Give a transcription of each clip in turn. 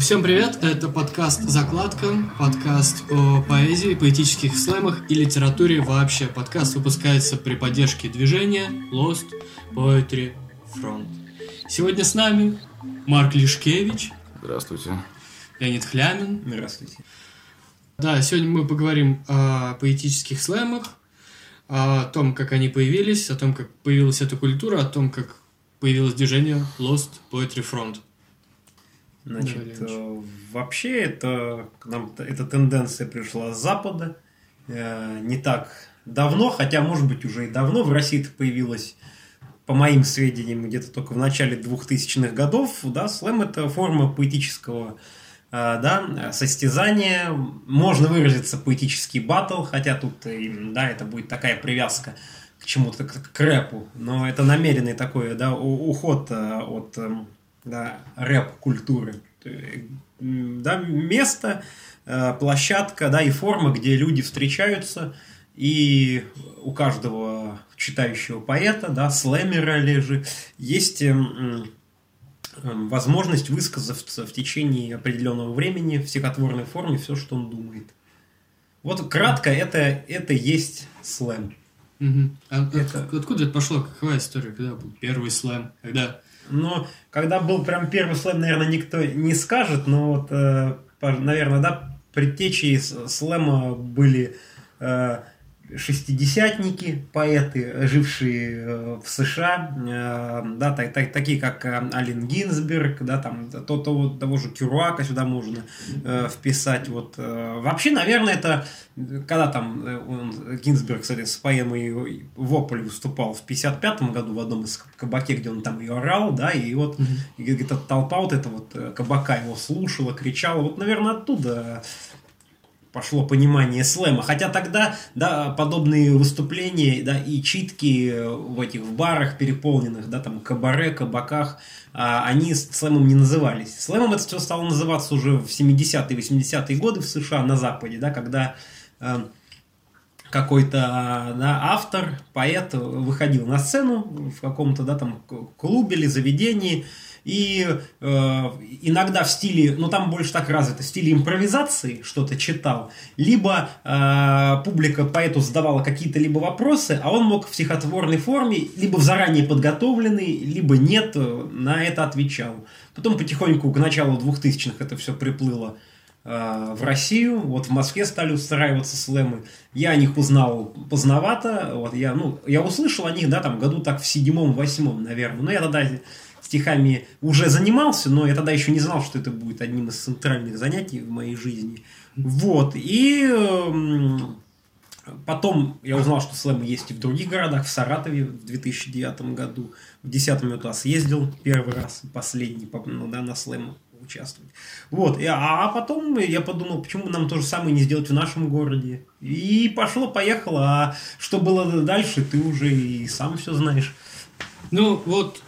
Всем привет, это подкаст «Закладка», подкаст о поэзии, поэтических слэмах и литературе вообще. Подкаст выпускается при поддержке движения Lost Poetry Front. Сегодня с нами Марк Лишкевич. Здравствуйте. Леонид Хлямин. Здравствуйте. Да, сегодня мы поговорим о поэтических слэмах, о том, как они появились, о том, как появилась эта культура, о том, как появилось движение Lost Poetry Front. Значит, э, вообще это к нам эта тенденция пришла с Запада э, не так давно, хотя, может быть, уже и давно. В России это появилось, по моим сведениям, где-то только в начале 2000-х годов, да, слэм это форма поэтического э, да, состязания, можно выразиться поэтический батл, хотя тут, да, это будет такая привязка к чему-то, к, к рэпу, но это намеренный такой, да, уход от эм, да, рэп-культуры. Да, место, э, площадка, да, и форма, где люди встречаются, и у каждого читающего поэта, да, слэмера или же, есть эм, эм, возможность высказаться в течение определенного времени в стихотворной форме все, что он думает. Вот кратко, это, это есть слэм. Угу. А, это... Откуда это пошло? Какая история? Когда был первый слэм? Когда но когда был прям первый слэм, наверное, никто не скажет, но вот, э, наверное, да, предтечи слэма были э, шестидесятники, поэты, жившие э, в США, э, да, так, так, такие как э, Ален Гинзберг, да, там, то, того, того же Кюруака сюда можно э, вписать. Вот. Вообще, наверное, это когда там он, Гинзберг, кстати, с поэмой «Вопль» выступал в 55 году в одном из кабаке, где он там ее орал, да, и вот mm-hmm. где-то толпа вот эта вот кабака его слушала, кричала, вот, наверное, оттуда пошло понимание слэма. Хотя тогда, да, подобные выступления, да, и читки в этих в барах переполненных, да, там, кабаре, кабаках, а, они слэмом не назывались. Слэмом это все стало называться уже в 70-е, 80-е годы в США, на Западе, да, когда э, какой-то да, автор, поэт выходил на сцену в каком-то, да, там, клубе или заведении, и э, иногда в стиле, ну там больше так развито, в стиле импровизации что-то читал, либо э, публика поэту задавала какие-то либо вопросы, а он мог в стихотворной форме, либо в заранее подготовленный, либо нет, э, на это отвечал. Потом потихоньку к началу 2000-х это все приплыло э, в Россию, вот в Москве стали устраиваться слэмы. Я о них узнал поздновато, вот я, ну, я услышал о них, да, там, году так в седьмом-восьмом, наверное, но я тогда стихами уже занимался, но я тогда еще не знал, что это будет одним из центральных занятий в моей жизни. Вот. И эм, потом я узнал, что слэмы есть и в других городах, в Саратове в 2009 году. В 2010 я туда съездил первый раз, последний, ну, да, на слэм участвовать. Вот. И, а, а потом я подумал, почему бы нам то же самое не сделать в нашем городе. И пошло-поехало. А что было дальше, ты уже и сам все знаешь. Ну, вот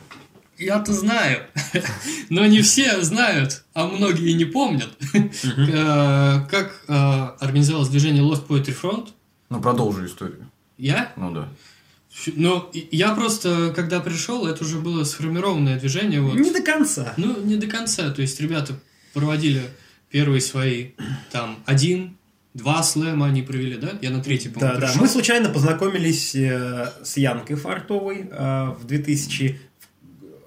я-то знаю, но не все знают, а многие не помнят, э, как э, организовалось движение Lost Poetry Front. Ну, продолжи историю. Я? Ну да. Ну, я просто, когда пришел, это уже было сформированное движение. Вот. Не до конца. Ну, не до конца. То есть, ребята проводили первые свои, там, один, два слэма они провели, да? Я на третий, по-моему, Да, пришел. да. Мы случайно познакомились э, с Янкой Фартовой э, в 2000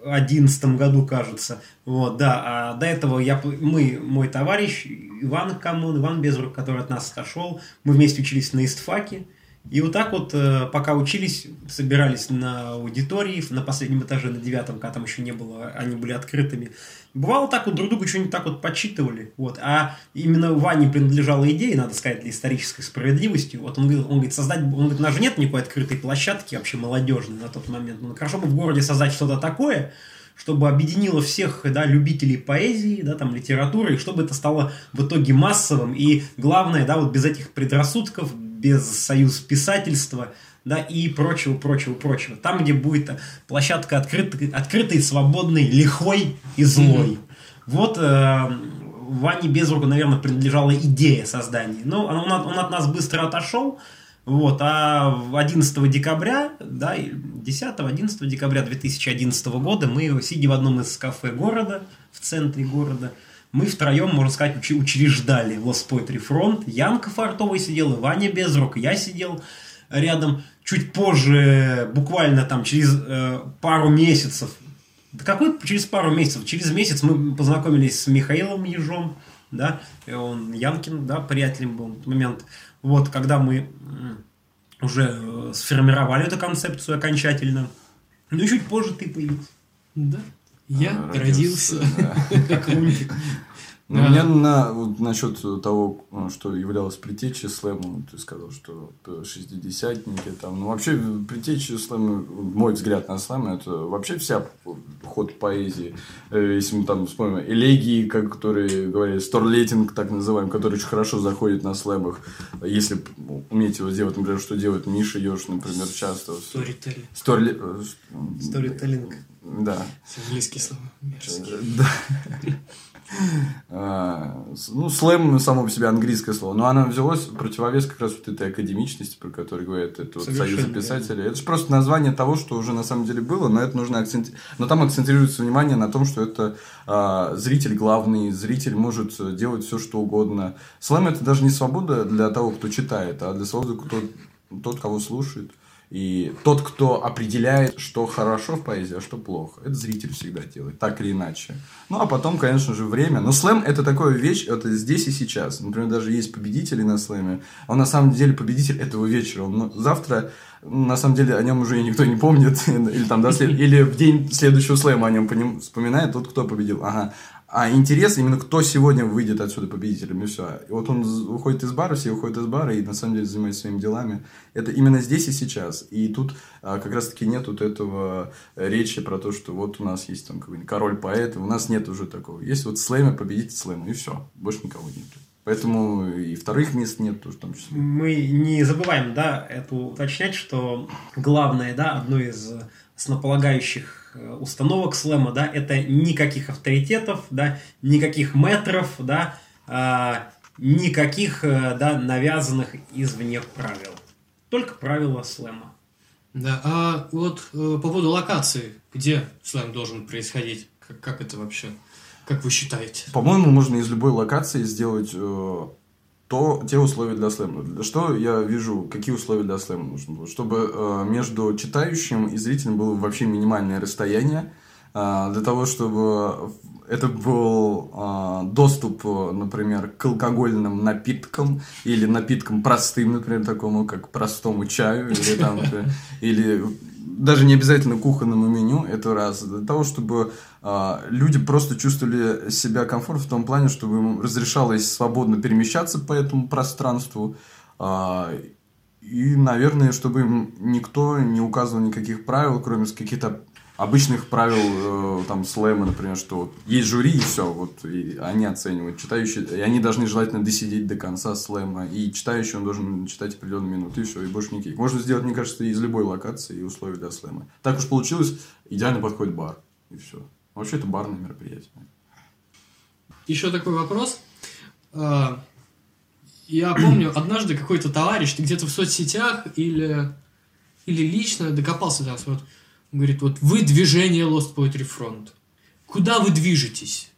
2011 году, кажется. Вот, да. А до этого я, мы, мой товарищ Иван Камон, Иван Безрук, который от нас отошел, мы вместе учились на истфаке. И вот так вот, э, пока учились, собирались на аудитории, на последнем этаже, на девятом, когда там еще не было, они были открытыми. Бывало так вот, друг другу что-нибудь так вот подсчитывали. Вот. А именно Ване принадлежала идея, надо сказать, для исторической справедливости. Вот он, говорит, он говорит, создать, он говорит, у нас же нет никакой открытой площадки вообще молодежной на тот момент. Ну, хорошо бы в городе создать что-то такое, чтобы объединило всех да, любителей поэзии, да, там, литературы, и чтобы это стало в итоге массовым. И главное, да, вот без этих предрассудков, без союз писательства, да, и прочего, прочего, прочего. Там, где будет площадка открытой, открытой свободной, лихой и злой. Mm-hmm. Вот э, Ване Безругу, наверное, принадлежала идея создания. Но он, он, он от нас быстро отошел. Вот, а 11 декабря, да, 10-11 декабря 2011 года мы, сидя в одном из кафе города, в центре города, Мы втроем, можно сказать, учреждали Lost Poetry Front. Янка Фартовый сидел, и Ваня Безрук, я сидел рядом. Чуть позже, буквально там через э, пару месяцев, да какой через пару месяцев? Через месяц мы познакомились с Михаилом Ежом, да, и он Янкин, да, приятелем был в тот момент. Вот, когда мы уже э, сформировали эту концепцию окончательно. Ну и чуть позже ты появился. Да. Я А, родился. да. Как лунтик. Да. у меня на, вот, насчет того, э, что являлось предтечей слэма, ты сказал, что э, шестидесятники там. Ну, вообще, предтечей слэма, мой взгляд на слэм, это вообще вся ход поэзии. Э, Если мы там вспомним элегии, как, которые говорили, сторлетинг, так называемый, который очень хорошо заходит на слэмах. Если уметь его сделать, например, что делает Миша Ёж, например, часто. Сторителли. Сторли... э, Сторителлинг. Да. Английские слова. Да. А, Ну, слэм само по себе английское слово, но оно взялось противовес как раз вот этой академичности, про которую говорят это вот Союз писателей. Это же просто название того, что уже на самом деле было, но это нужно акцент... Но там акцентируется внимание на том, что это а, зритель главный, зритель может делать все, что угодно. Слэм это даже не свобода для того, кто читает, а для свободы кто... тот, кого слушает. И тот, кто определяет, что хорошо в поэзии, а что плохо, это зритель всегда делает, так или иначе. Ну, а потом, конечно же, время. Но слэм – это такая вещь, это здесь и сейчас. Например, даже есть победители на слэме. Он на самом деле победитель этого вечера. Он, ну, завтра, на самом деле, о нем уже никто не помнит. Или, там, до след- или в день следующего слэма о нем вспоминает тот, кто победил. Ага. А интерес именно кто сегодня выйдет отсюда победителем, и все. И вот он выходит из бара, все выходят из бара и на самом деле занимается своими делами. Это именно здесь и сейчас. И тут а, как раз-таки нет вот этого э, речи про то, что вот у нас есть там какой-нибудь король поэт, у нас нет уже такого. Есть вот слэмер, победитель слэма, и все. Больше никого нет. Поэтому и вторых мест нет тоже числе. Мы не забываем, да, это уточнять, что главное, да, одно из основополагающих э, установок слэма, да, это никаких авторитетов, да, никаких метров, да, а, никаких, э, да, навязанных извне правил. Только правила слэма. Да, а вот э, по поводу локации, где слэм должен происходить? Как, как это вообще? Как вы считаете? По-моему, можно из любой локации сделать э, то, те условия для слэма. Что я вижу, какие условия для слэма нужны? Чтобы э, между читающим и зрителем было вообще минимальное расстояние, э, для того, чтобы это был э, доступ, э, например, к алкогольным напиткам или напиткам простым, например, такому, как простому чаю, или, там, или даже не обязательно кухонному меню, это раз. Для того, чтобы а, люди просто чувствовали себя комфортно в том плане, чтобы им разрешалось свободно перемещаться по этому пространству. а, и, наверное, чтобы им никто не указывал никаких правил, кроме каких-то обычных правил, э, там, слэма, например, что вот есть жюри, и все, вот, и они оценивают. Читающие, и они должны желательно досидеть до конца слэма, и читающий он должен читать определенные минуты, и все, и больше никаких. Можно сделать, мне кажется, из любой локации и условий для слэма. Так уж получилось, идеально подходит бар, и все. Вообще, это барное мероприятие. Еще такой вопрос. А, Я помню, однажды какой-то товарищ где-то в соцсетях или, или лично докопался до нас. Вот, говорит, вот вы движение Lost Poetry Front. Куда вы движетесь?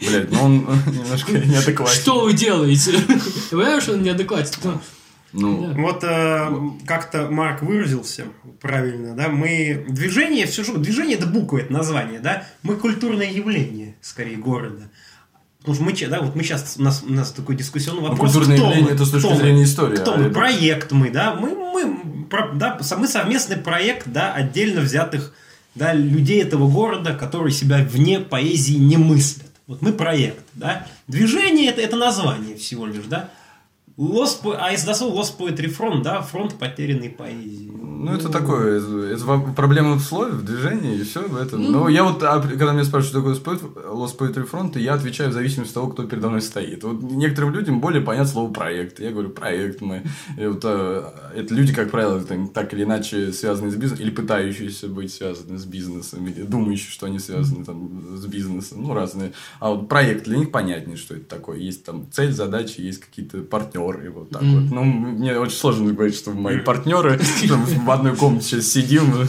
Блять, ну он немножко неадекватен. Что вы делаете? Ты понимаешь, он неадекватен? Ну, Ну, Да. Вот э, как-то Марк выразился правильно, да, мы движение, все же движение это буква, это название, да, мы культурное явление, скорее, города. Потому что мы, че- да, вот мы сейчас, у нас, у нас такой дискуссионный ну, вопрос. культурное кто явление мы? это с точки Кто мы? зрения истории. Кто а мы? это- Проект мы, да, мы, мы, да, мы совместный проект, да, отдельно взятых, да, людей этого города, которые себя вне поэзии не мыслят. Вот мы проект, да. Движение это, это название всего лишь, да. Lost а из дослова Lost Poetry Front, да, фронт потерянной поэзии. Ну, это такое, это, проблема в слове, в движении, и все в этом. Но я вот, а, когда меня спрашивают, что такое Lost Poetry- Front, я отвечаю в зависимости от того, кто передо мной стоит. Вот некоторым людям более понятно слово проект. Я говорю, проект мы. И вот, а, это люди, как правило, там, так или иначе связаны с бизнесом, или пытающиеся быть связаны с бизнесом, или думающие, что они связаны там, с бизнесом, ну, разные. А вот проект для них понятнее, что это такое. Есть там цель, задачи, есть какие-то партнеры, партнеры. Вот так вот. Ну, мне очень сложно говорить, что мои партнеры в одной комнате сейчас сидим.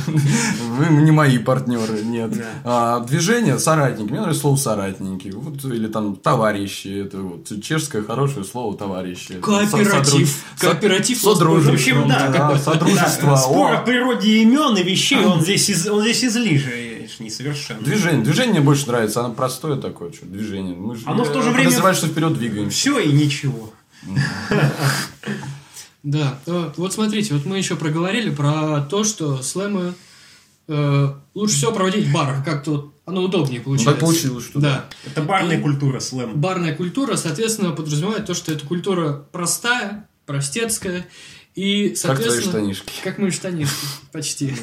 Вы не мои партнеры, нет. А, движение соратники. Мне нравится слово соратники. Вот, или там товарищи. Это вот чешское хорошее слово товарищи. Кооператив. Кооператив. Содружество. В общем, да, содружество. да, Спор О. природе имен и вещей, он здесь, из- он здесь излишний совершенно. Движение. Движение мне больше нравится. Оно простое такое. Что, движение. Мы же, Оно в то же время- Называют, что вперед двигаемся. Все и ничего. Да, вот смотрите, вот мы еще проговорили про то, что слэмы э, лучше всего проводить в барах, как-то вот оно удобнее получается. так получилось, что да. Это барная культура, слэм. Барная культура, соответственно, подразумевает то, что эта культура простая, простецкая, и, Как твои соответственно... штанишки. Как мои штанишки, почти.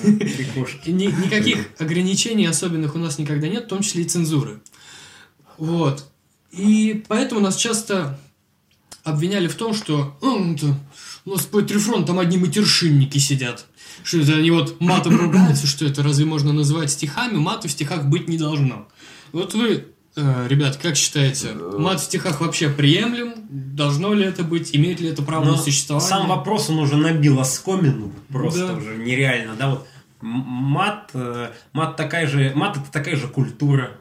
И ни- никаких ограничений особенных у нас никогда нет, в том числе и цензуры. Вот. И поэтому нас часто обвиняли в том, что «М, это у нас по Трифрон там одни матершинники сидят. Что это они вот матом ругаются, что это разве можно называть стихами? Мата в стихах быть не должно. Вот вы, э, ребят, как считаете, мат в стихах вообще приемлем? Должно ли это быть? Имеет ли это право Но на существование? сам вопрос, он уже набил оскомину. Просто Да. уже нереально. Да, вот мат, э, мат такая же, мат это такая же культура.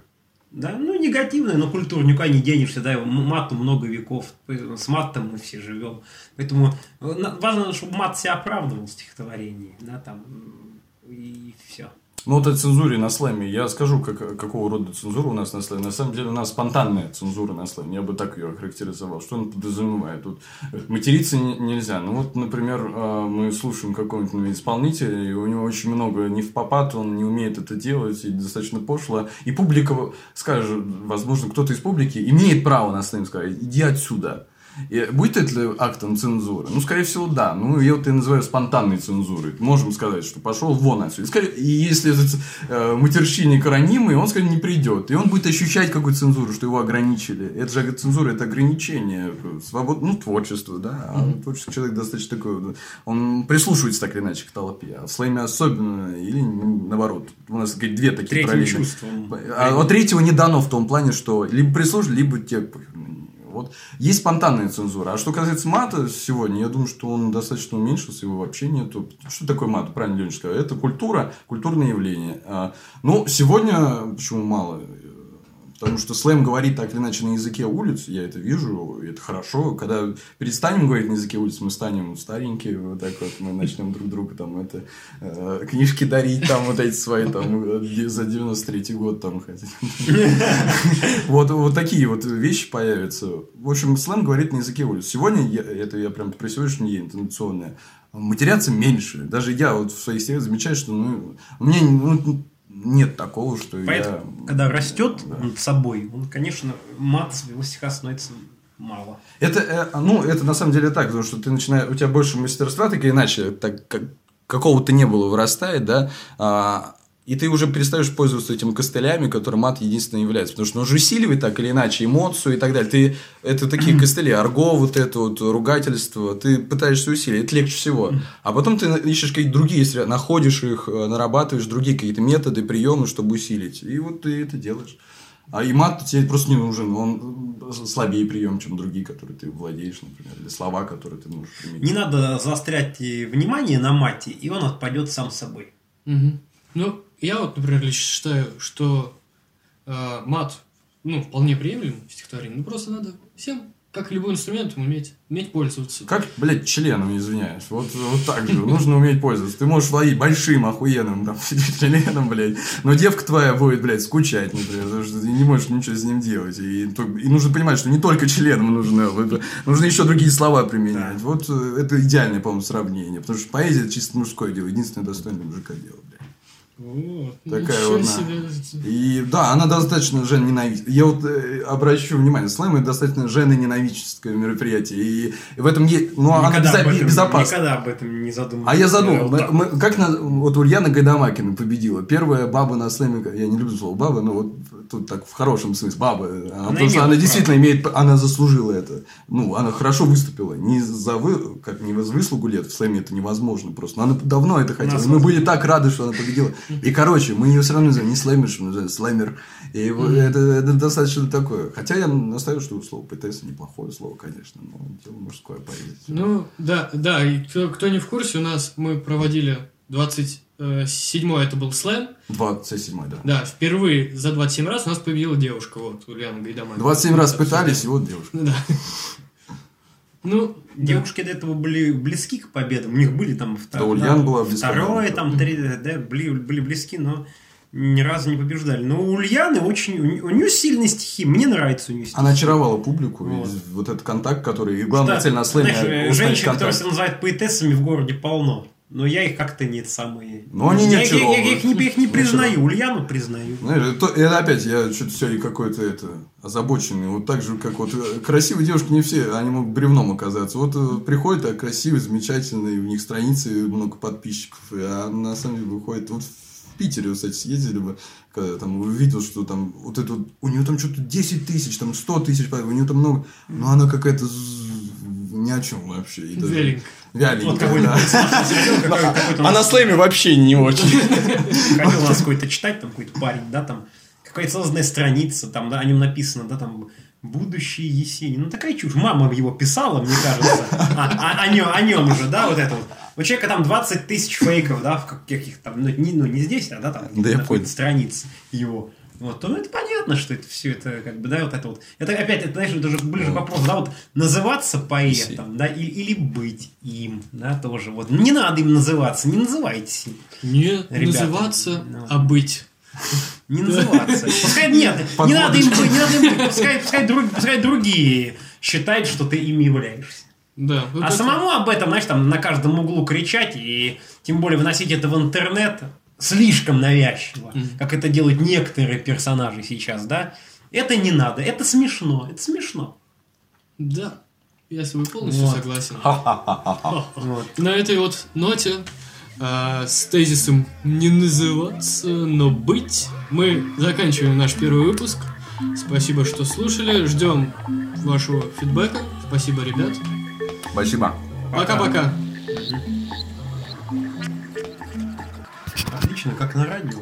Да, ну негативная, но культура никуда не денешься, да, мату много веков, с матом мы все живем. Поэтому э, важно, чтобы мат себя оправдывал в стихотворении, да, там, и все. Ну, вот о цензуре на слэме. Я скажу, как, какого рода цензура у нас на слэме. На самом деле, у нас спонтанная цензура на слэме. Я бы так ее охарактеризовал. Что он подразумевает? Тут э, материться не- нельзя. Ну, вот, например, э, мы слушаем какого-нибудь исполнителя, и у него очень много не в попад, он не умеет это делать, и достаточно пошло. И публика скажет, возможно, кто-то из публики имеет право на слэм сказать, иди отсюда. Будет это актом цензуры? Ну, скорее всего, да. Ну, я вот и называю спонтанной цензурой. Можем сказать, что пошел вон отсюда. И, скорее- и если этот э, матерщинник ранимый, он, скорее, не придет. И он будет ощущать какую-то цензуру, что его ограничили. Это же цензура, это ограничение свободы, ну, творчества, да. А творческий человек достаточно такой, он прислушивается так или иначе к толпе. А в слэме особенно, или наоборот. У нас говорит, две такие Третьим параллели. чувством. А вот третьего не дано в том плане, что либо прислушать, либо те похер на неё. Вот есть спонтанная цензура. А что касается мата сегодня, я думаю, что он достаточно уменьшился, его вообще нету. Что такое мат? Правильно Леня сказал. Это культура, культурное явление. А, Ну, сегодня почему мало? Потому что слэм говорит так или иначе на языке улиц, я это вижу, это хорошо. Когда перестанем говорить на языке улиц, мы станем старенькие, вот так вот, мы начнем друг другу там это э, книжки дарить, там вот эти свои там э, за 93 год там хотя вот, вот такие вот вещи появятся. В общем, слэм говорит на языке улиц. Сегодня, это я прям при сегодняшнем день интонационное, матеряться меньше. Даже я вот в своих сериях замечаю, что ну, меня ну, нет такого, что Поэтому, я... когда растет Да. над собой, он, конечно, мат в его стихах становится мало. Это, э, ну, это на самом деле так, потому что ты начинаешь, у тебя больше мастерства, так или иначе, так как какого-то не было вырастает, да, а, и ты уже перестаешь пользоваться этими костылями, которым мат единственно является. Потому что он же усиливает так или иначе эмоцию и так далее. Ты, это такие костыли, арго, вот это вот ругательство, ты пытаешься усилить, это легче всего. А потом ты ищешь какие-то другие, средства, находишь их, э, нарабатываешь другие какие-то методы, приемы, чтобы усилить. И вот ты это делаешь. А и мат тебе просто не нужен, он слабее прием, чем другие, которые ты владеешь, например, или слова, которые ты можешь применить. Не надо заострять внимание на мате, и он отпадет сам собой. Ну, я вот, например, лично считаю, что э, мат, ну, вполне приемлем в стихотворении. Ну, просто надо всем, как и любой инструмент, уметь, уметь пользоваться. Как, блядь, членом, извиняюсь. Вот, вот так же. Нужно уметь пользоваться. Ты можешь владеть большим, охуенным там, членом, блядь. Но девка твоя будет, блядь, скучать, например, потому что ты не можешь ничего с ним делать. И, и нужно понимать, что не только членом нужно, нужно еще другие слова применять. Вот э, это идеальное, по-моему, сравнение. Потому что поэзия это чисто мужское дело. Единственное достойное мужика дело, блядь. Вот, Такая вот, себе. И да, она достаточно женоненавидительная. Я вот э, обращу внимание, слэм это достаточно женоненавидческое мероприятие. И в этом есть... Ну, она Никогда безо- об этом- безопасна. Никогда об этом не задумывался. А я задумал, мы- мы- как на, вот Ульяна Гайдамакина победила. Первая баба на слэме, я не люблю слово баба, но вот тут так в хорошем смысле, баба. Она, потому что она действительно имеет, она заслужила это. Ну, она хорошо выступила. Не за вы, как не за выслугу лет, в слэме это невозможно просто. Но она давно это хотела. И мы были так рады, что она победила. И, короче, мы ее все равно называем не слэмер, что называем слэмер. И это, это достаточно такое. Хотя я настаиваю, что слово ПТС неплохое слово, конечно, но дело мужское поэзия. Ну, да, да, и кто, кто не в курсе, у нас мы проводили 27-й, это был слэм. 27 да. Да, впервые за 27 раз у нас победила девушка, вот, Ульяна Гайдаман. 27 раз пытались, и вот девушка. Ну, да. Девушки до этого были близки к победам. У них были там втор- Да, Ульяна была близка, Второе, там, три, да, были, были близки, но ни разу не побеждали. Но у Ульяны очень... У, не- у нее сильные стихи. Мне нравится у нее стихи. Она очаровала публику, Вот. вот этот контакт, который... И главная Да, цель на слэме знаешь, женщин, которые контакт. себя называют поэтессами в городе полно. Но я их как-то нет самые. Но они не я, я- я- я очаровывают. их не, я их не Не признаю. Ульяну признаю. Знаешь, это, это опять, я что-то сегодня какой-то это озабоченный. Вот так же, как вот э, красивые девушки не все, они могут бревном оказаться. Вот э, приходят, а красивые, замечательные, у них страницы, много подписчиков, а на самом деле выходит вот в Питере, кстати, съездили бы, когда там увидел, что там вот это вот, у нее там что-то 10 тысяч, там 100 тысяч, у нее там много, но она какая-то ни о чем вообще. И даже- Вяленькая. Вяленькая, Вот какой-то да. А на слэме вообще не очень. ходил у нас какой-то читать, там какой-то парень, да, там какая-то созданная страница, там, да, о нем написано, да, там будущий Есенин. Ну, такая чушь. Мама его писала, мне кажется. А, а- о, нем, о нем же, да, вот это вот. У человека там 20 тысяч фейков, да, в каких-то там, ну не, ну, не здесь, а да, там Да на какой-то понял. странице его. Вот, то ну, это понятно, что это все это, как бы, да, вот это вот. Это опять, это, знаешь, это уже ближе к вопросу, да, вот называться поэтом, да, и- или быть им, да, тоже. Вот. Не надо им называться, не называйтесь им. не Ребята, называться, ну. а быть. Не называться. Пускай нет, не надо им быть, не надо им быть. Пускай, пускай, друг- пускай другие считают, что ты ими являешься. Да. вот А это- самому об этом, знаешь, там на каждом углу кричать и тем более выносить это в интернет слишком навязчиво, Мгм. как это делают некоторые персонажи сейчас, да? Это не надо, это смешно, это смешно. Да. Я с тобой полностью Вот. согласен. Вот. На этой вот ноте а, с тезисом «не называться, но быть» мы заканчиваем наш первый выпуск. Спасибо, что слушали. Ждем вашего фидбэка. Спасибо, ребят. Спасибо. Пока-пока. Отлично, как на радио.